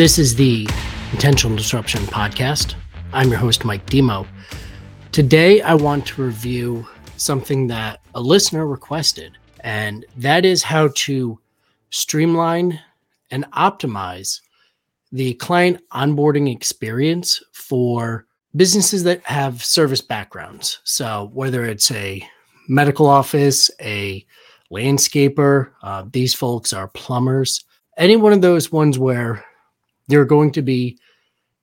This is the Intentional Disruption Podcast. I'm your host, Mike Demo. Today, I want to review something that a listener requested, and that is how to streamline and optimize the client onboarding experience for businesses that have service backgrounds. So, whether it's a medical office, a landscaper, uh, these folks are plumbers, any one of those ones where you're going to be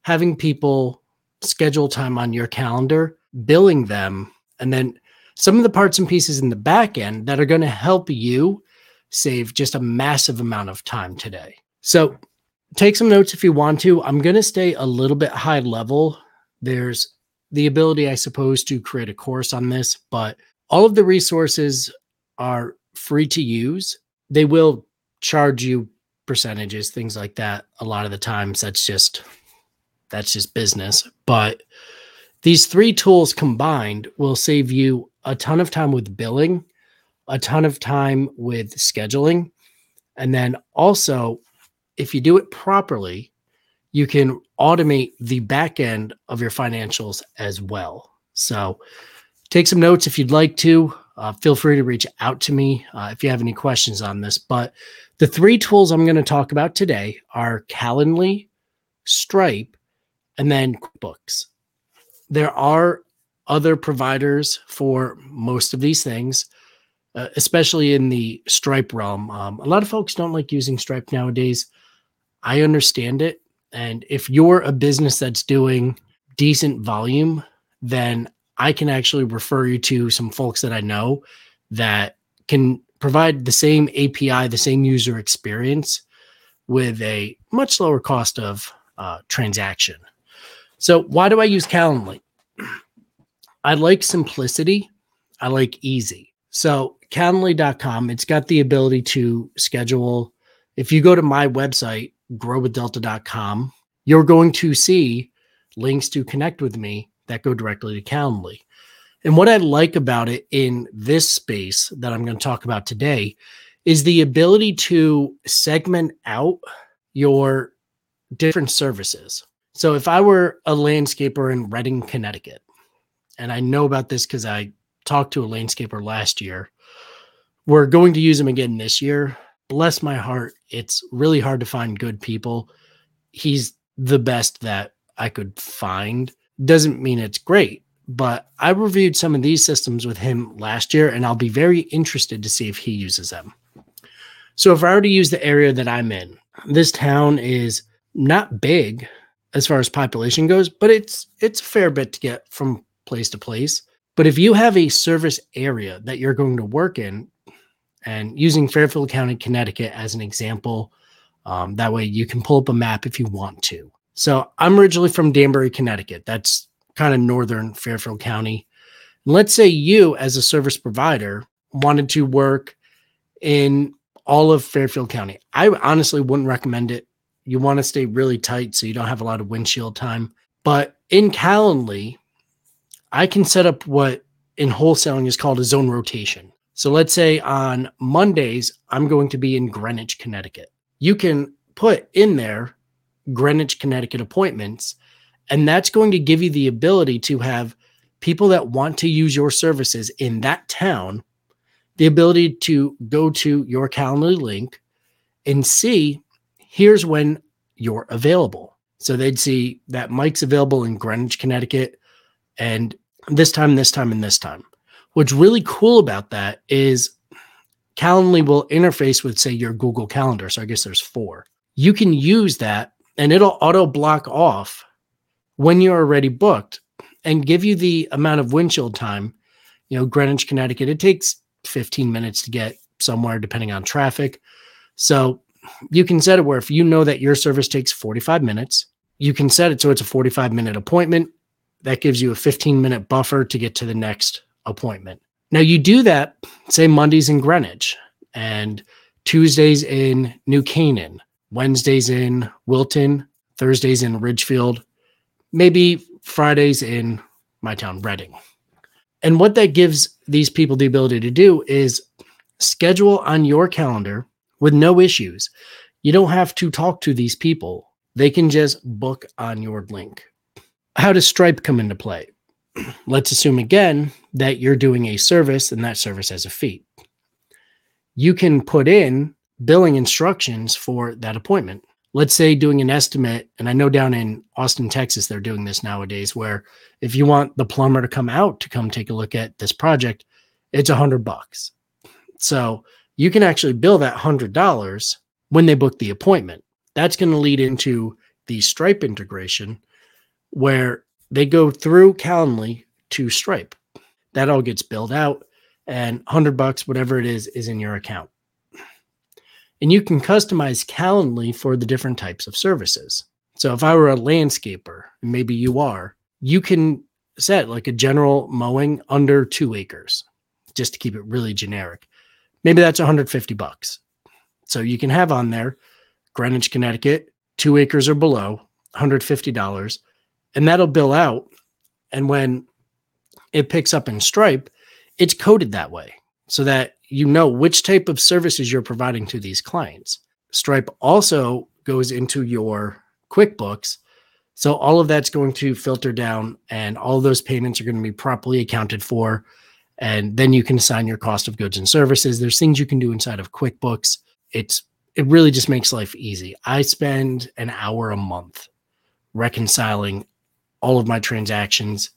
having people schedule time on your calendar, billing them, and then some of the parts and pieces in the back end that are going to help you save just a massive amount of time today. So, take some notes if you want to. I'm going to stay a little bit high level. There's the ability, I suppose, to create a course on this, but all of the resources are free to use. They will charge you percentages, things like that. A lot of the times that's just that's just business. But these three tools combined will save you a ton of time with billing, a ton of time with scheduling, and then also if you do it properly, you can automate the back end of your financials as well. So take some notes if you'd like to. Uh, feel free to reach out to me uh, if you have any questions on this. But the three tools I'm going to talk about today are Calendly, Stripe, and then QuickBooks. There are other providers for most of these things, uh, especially in the Stripe realm. Um, a lot of folks don't like using Stripe nowadays. I understand it. And if you're a business that's doing decent volume, then I can actually refer you to some folks that I know that can provide the same API, the same user experience with a much lower cost of uh, transaction. So, why do I use Calendly? I like simplicity. I like easy. So, Calendly.com, it's got the ability to schedule. If you go to my website, growwithdelta.com, you're going to see links to connect with me that go directly to Calendly. And what I like about it in this space that I'm going to talk about today is the ability to segment out your different services. So if I were a landscaper in Redding, Connecticut, and I know about this because I talked to a landscaper last year, we're going to use him again this year. Bless my heart, it's really hard to find good people. He's the best that I could find. Doesn't mean it's great, but I reviewed some of these systems with him last year, and I'll be very interested to see if he uses them. So, if I were to use the area that I'm in, this town is not big as far as population goes, but it's it's a fair bit to get from place to place. But if you have a service area that you're going to work in, and using Fairfield County, Connecticut as an example, um, that way you can pull up a map if you want to. So I'm originally from Danbury, Connecticut. That's kind of northern Fairfield County. Let's say you, as a service provider, wanted to work in all of Fairfield County. I honestly wouldn't recommend it. You want to stay really tight so you don't have a lot of windshield time. But in Calendly, I can set up what in wholesaling is called a zone rotation. So let's say on Mondays, I'm going to be in Greenwich, Connecticut. You can put in there Greenwich, Connecticut appointments and that's going to give you the ability to have people that want to use your services in that town the ability to go to your Calendly link and see here's when you're available. So they'd see that Mike's available in Greenwich, Connecticut, and this time, this time, and this time. What's really cool about that is Calendly will interface with, say, your Google Calendar. So I guess there's four. You can use that and it'll auto block off when you're already booked and give you the amount of windshield time. You know, Greenwich, Connecticut, it takes 15 minutes to get somewhere depending on traffic. So you can set it where if you know that your service takes 45 minutes, you can set it so it's a 45 minute appointment. That gives you a 15 minute buffer to get to the next appointment. Now you do that, say Mondays in Greenwich and Tuesdays in New Canaan, Wednesdays in Wilton, Thursdays in Ridgefield, maybe Fridays in my town, Redding. And what that gives these people the ability to do is schedule on your calendar with no issues. You don't have to talk to these people. they can just book on your link. How does Stripe come into play? Let's assume again that you're doing a service and that service has a fee. You can put in billing instructions for that appointment. Let's say doing an estimate, and I know down in Austin, Texas, they're doing this nowadays, where if you want the plumber to come out to come take a look at this project, it's a hundred bucks. So you can actually bill that hundred dollars when they book the appointment. That's going to lead into the Stripe integration where they go through Calendly to Stripe. That all gets billed out and 100 bucks whatever it is is in your account. And you can customize Calendly for the different types of services. So if I were a landscaper, and maybe you are, you can set like a general mowing under 2 acres just to keep it really generic. Maybe that's 150 bucks. So you can have on there Greenwich, Connecticut, two acres or below, $150. And that'll bill out. And when it picks up in Stripe, it's coded that way so that you know which type of services you're providing to these clients. Stripe also goes into your QuickBooks. So all of that's going to filter down and all those payments are going to be properly accounted for. And then you can assign your cost of goods and services. There's things you can do inside of QuickBooks. It's it really just makes life easy. I spend an hour a month reconciling all of my transactions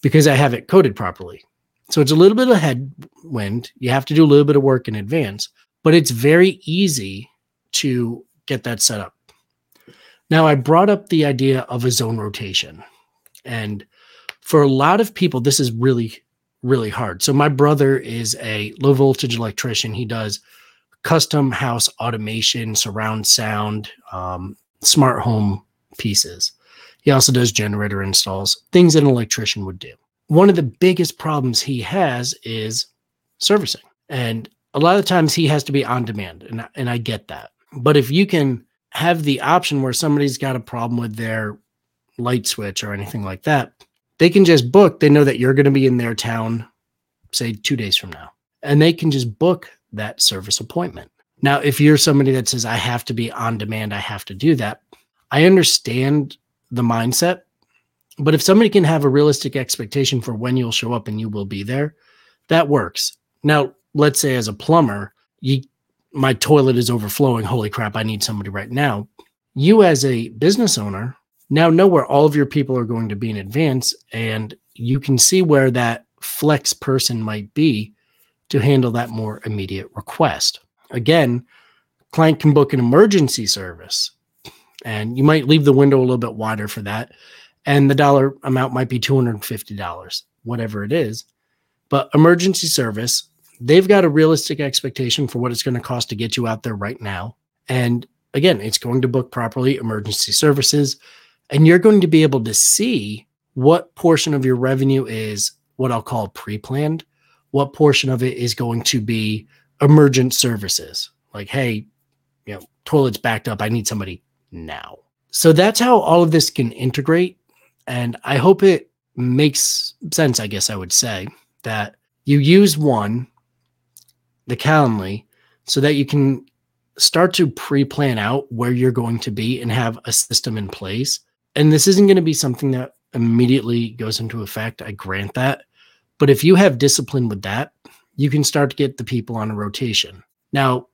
because I have it coded properly. So it's a little bit of headwind. You have to do a little bit of work in advance, but it's very easy to get that set up. Now, I brought up the idea of a zone rotation. And for a lot of people, this is really, really hard. So, my brother is a low voltage electrician. He does custom house automation, surround sound, um, smart home pieces. He also does generator installs, things an electrician would do. One of the biggest problems he has is servicing. And a lot of times he has to be on demand, and, and I get that. But if you can have the option where somebody's got a problem with their light switch or anything like that, they can just book. They know that you're going to be in their town, say two days from now, and they can just book that service appointment. Now, if you're somebody that says, I have to be on demand, I have to do that, I understand the mindset. But if somebody can have a realistic expectation for when you'll show up and you will be there, that works. Now, let's say as a plumber, you my toilet is overflowing. Holy crap, I need somebody right now. You as a business owner now know where all of your people are going to be in advance and you can see where that flex person might be to handle that more immediate request. Again, client can book an emergency service and you might leave the window a little bit wider for that. And the dollar amount might be $250, whatever it is. But emergency service, they've got a realistic expectation for what it's going to cost to get you out there right now. And again, it's going to book properly emergency services. And you're going to be able to see what portion of your revenue is what I'll call pre planned what portion of it is going to be emergent services like hey you know toilet's backed up i need somebody now so that's how all of this can integrate and i hope it makes sense i guess i would say that you use one the calendly so that you can start to pre-plan out where you're going to be and have a system in place and this isn't going to be something that immediately goes into effect i grant that but if you have discipline with that, you can start to get the people on a rotation. Now,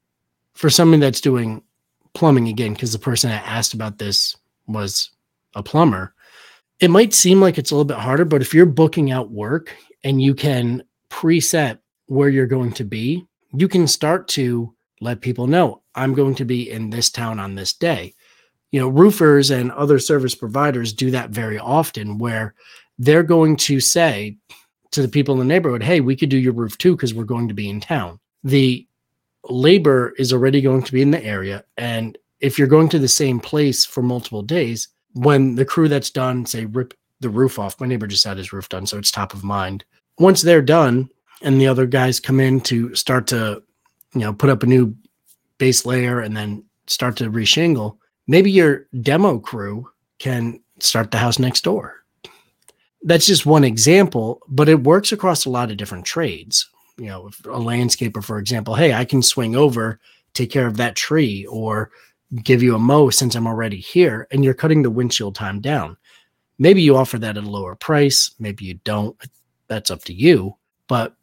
for somebody that's doing plumbing again, because the person that asked about this was a plumber, it might seem like it's a little bit harder, but if you're booking out work and you can preset where you're going to be, you can start to let people know I'm going to be in this town on this day. You know, roofers and other service providers do that very often where they're going to say, to the people in the neighborhood, hey, we could do your roof too because we're going to be in town. The labor is already going to be in the area. And if you're going to the same place for multiple days, when the crew that's done, say, rip the roof off, my neighbor just had his roof done, so it's top of mind. Once they're done and the other guys come in to start to, you know, put up a new base layer and then start to reshingle, maybe your demo crew can start the house next door that's just one example, but it works across a lot of different trades. You know, a landscaper, for example, hey, I can swing over, take care of that tree, or give you a mow since I'm already here and you're cutting the windshield time down. Maybe you offer that at a lower price, maybe you don't. That's up to you. But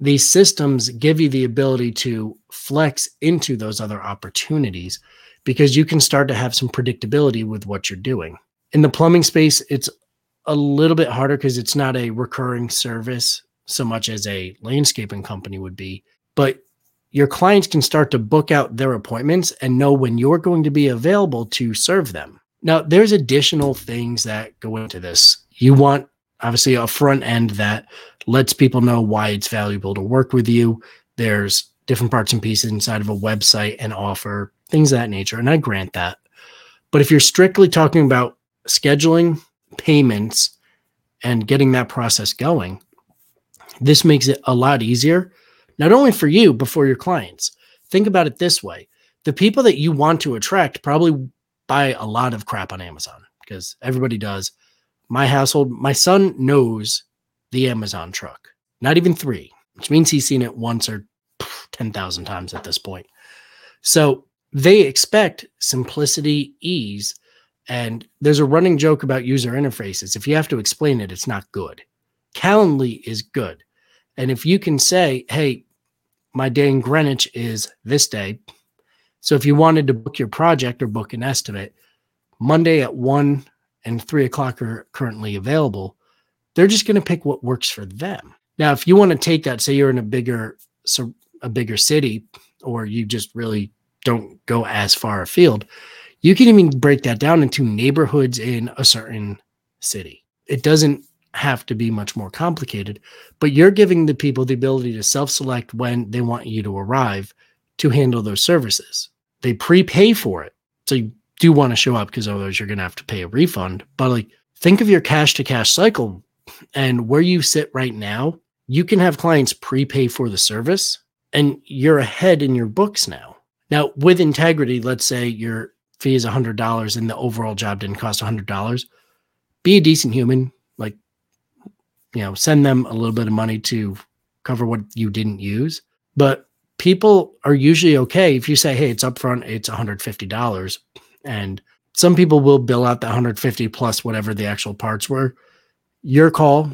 these systems give you the ability to flex into those other opportunities because you can start to have some predictability with what you're doing. In the plumbing space, it's a little bit harder because it's not a recurring service so much as a landscaping company would be. But your clients can start to book out their appointments and know when you're going to be available to serve them. Now, there's additional things that go into this. You want obviously a front end that lets people know why it's valuable to work with you. There's different parts and pieces inside of a website and offer, things of that nature. And I grant that. But if you're strictly talking about scheduling, payments, and getting that process going, this makes it a lot easier not only for you, but for your clients. Think about it this way the people that you want to attract probably buy a lot of crap on Amazon because everybody does. My household, my son knows the Amazon truck, not even three, which means he's seen it once or 10,000 times at this point. So they expect simplicity, ease, and there's a running joke about user interfaces. If you have to explain it, it's not good. Calendly is good. And if you can say, hey, my day in Greenwich is this day. So if you wanted to book your project or book an estimate, Monday at one and three o'clock are currently available. They're just going to pick what works for them. Now, if you want to take that, say you're in a bigger, so a bigger city, or you just really don't go as far afield, you can even break that down into neighborhoods in a certain city. It doesn't have to be much more complicated, but you're giving the people the ability to self select when they want you to arrive to handle those services. They prepay for it. So you do want to show up because otherwise you're going to have to pay a refund. But like, think of your cash to cash cycle and where you sit right now. You can have clients prepay for the service and you're ahead in your books now. Now, with integrity, let's say your fee is $100 and the overall job didn't cost $100. Be a decent human, you know, send them a little bit of money to cover what you didn't use. But people are usually okay if you say, hey, it's upfront, it's $150. And some people will bill out the 150 plus whatever the actual parts were. Your call.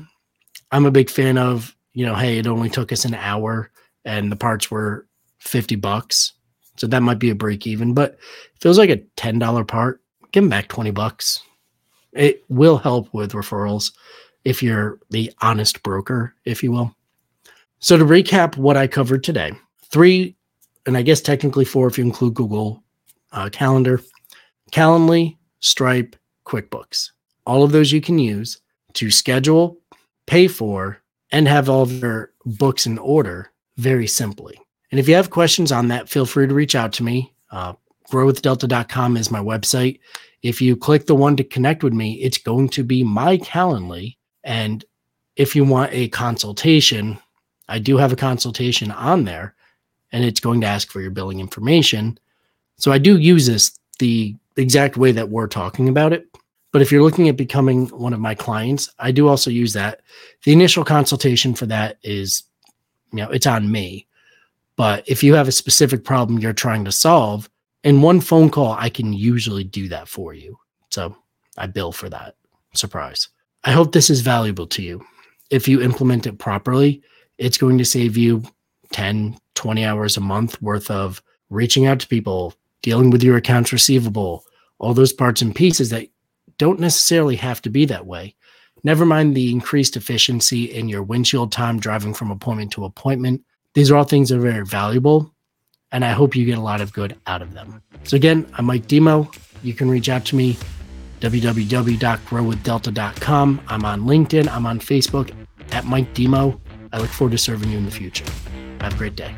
I'm a big fan of, you know, hey, it only took us an hour and the parts were 50 bucks. So that might be a break even, but was like a $10 part, give them back 20 bucks. It will help with referrals if you're the honest broker, if you will. So, to recap what I covered today, three, and I guess technically four if you include Google uh, Calendar, Calendly, Stripe, QuickBooks. All of those you can use to schedule, pay for, and have all of your books in order very simply. And if you have questions on that, feel free to reach out to me. Uh, growwithdelta.com is my website. If you click the one to connect with me, it's going to be my Calendly and if you want a consultation, I do have a consultation on there and it's going to ask for your billing information. So I do use this the exact way that we're talking about it. But if you're looking at becoming one of my clients, I do also use that. The initial consultation for that is, you know, it's on me. But if you have a specific problem you're trying to solve, in one phone call, I can usually do that for you. So I bill for that. Surprise. I hope this is valuable to you. If you implement it properly, it's going to save you 10, 20 hours a month worth of reaching out to people, dealing with your accounts receivable, all those parts and pieces that don't necessarily have to be that way. Never mind the increased efficiency in your windshield time driving from appointment to appointment. These are all things that are very valuable, and I hope you get a lot of good out of them. So, again, I'm Mike Demo. You can reach out to me www.growwithdelta.com. I'm on LinkedIn. I'm on Facebook at Mike Demo. I look forward to serving you in the future. Have a great day.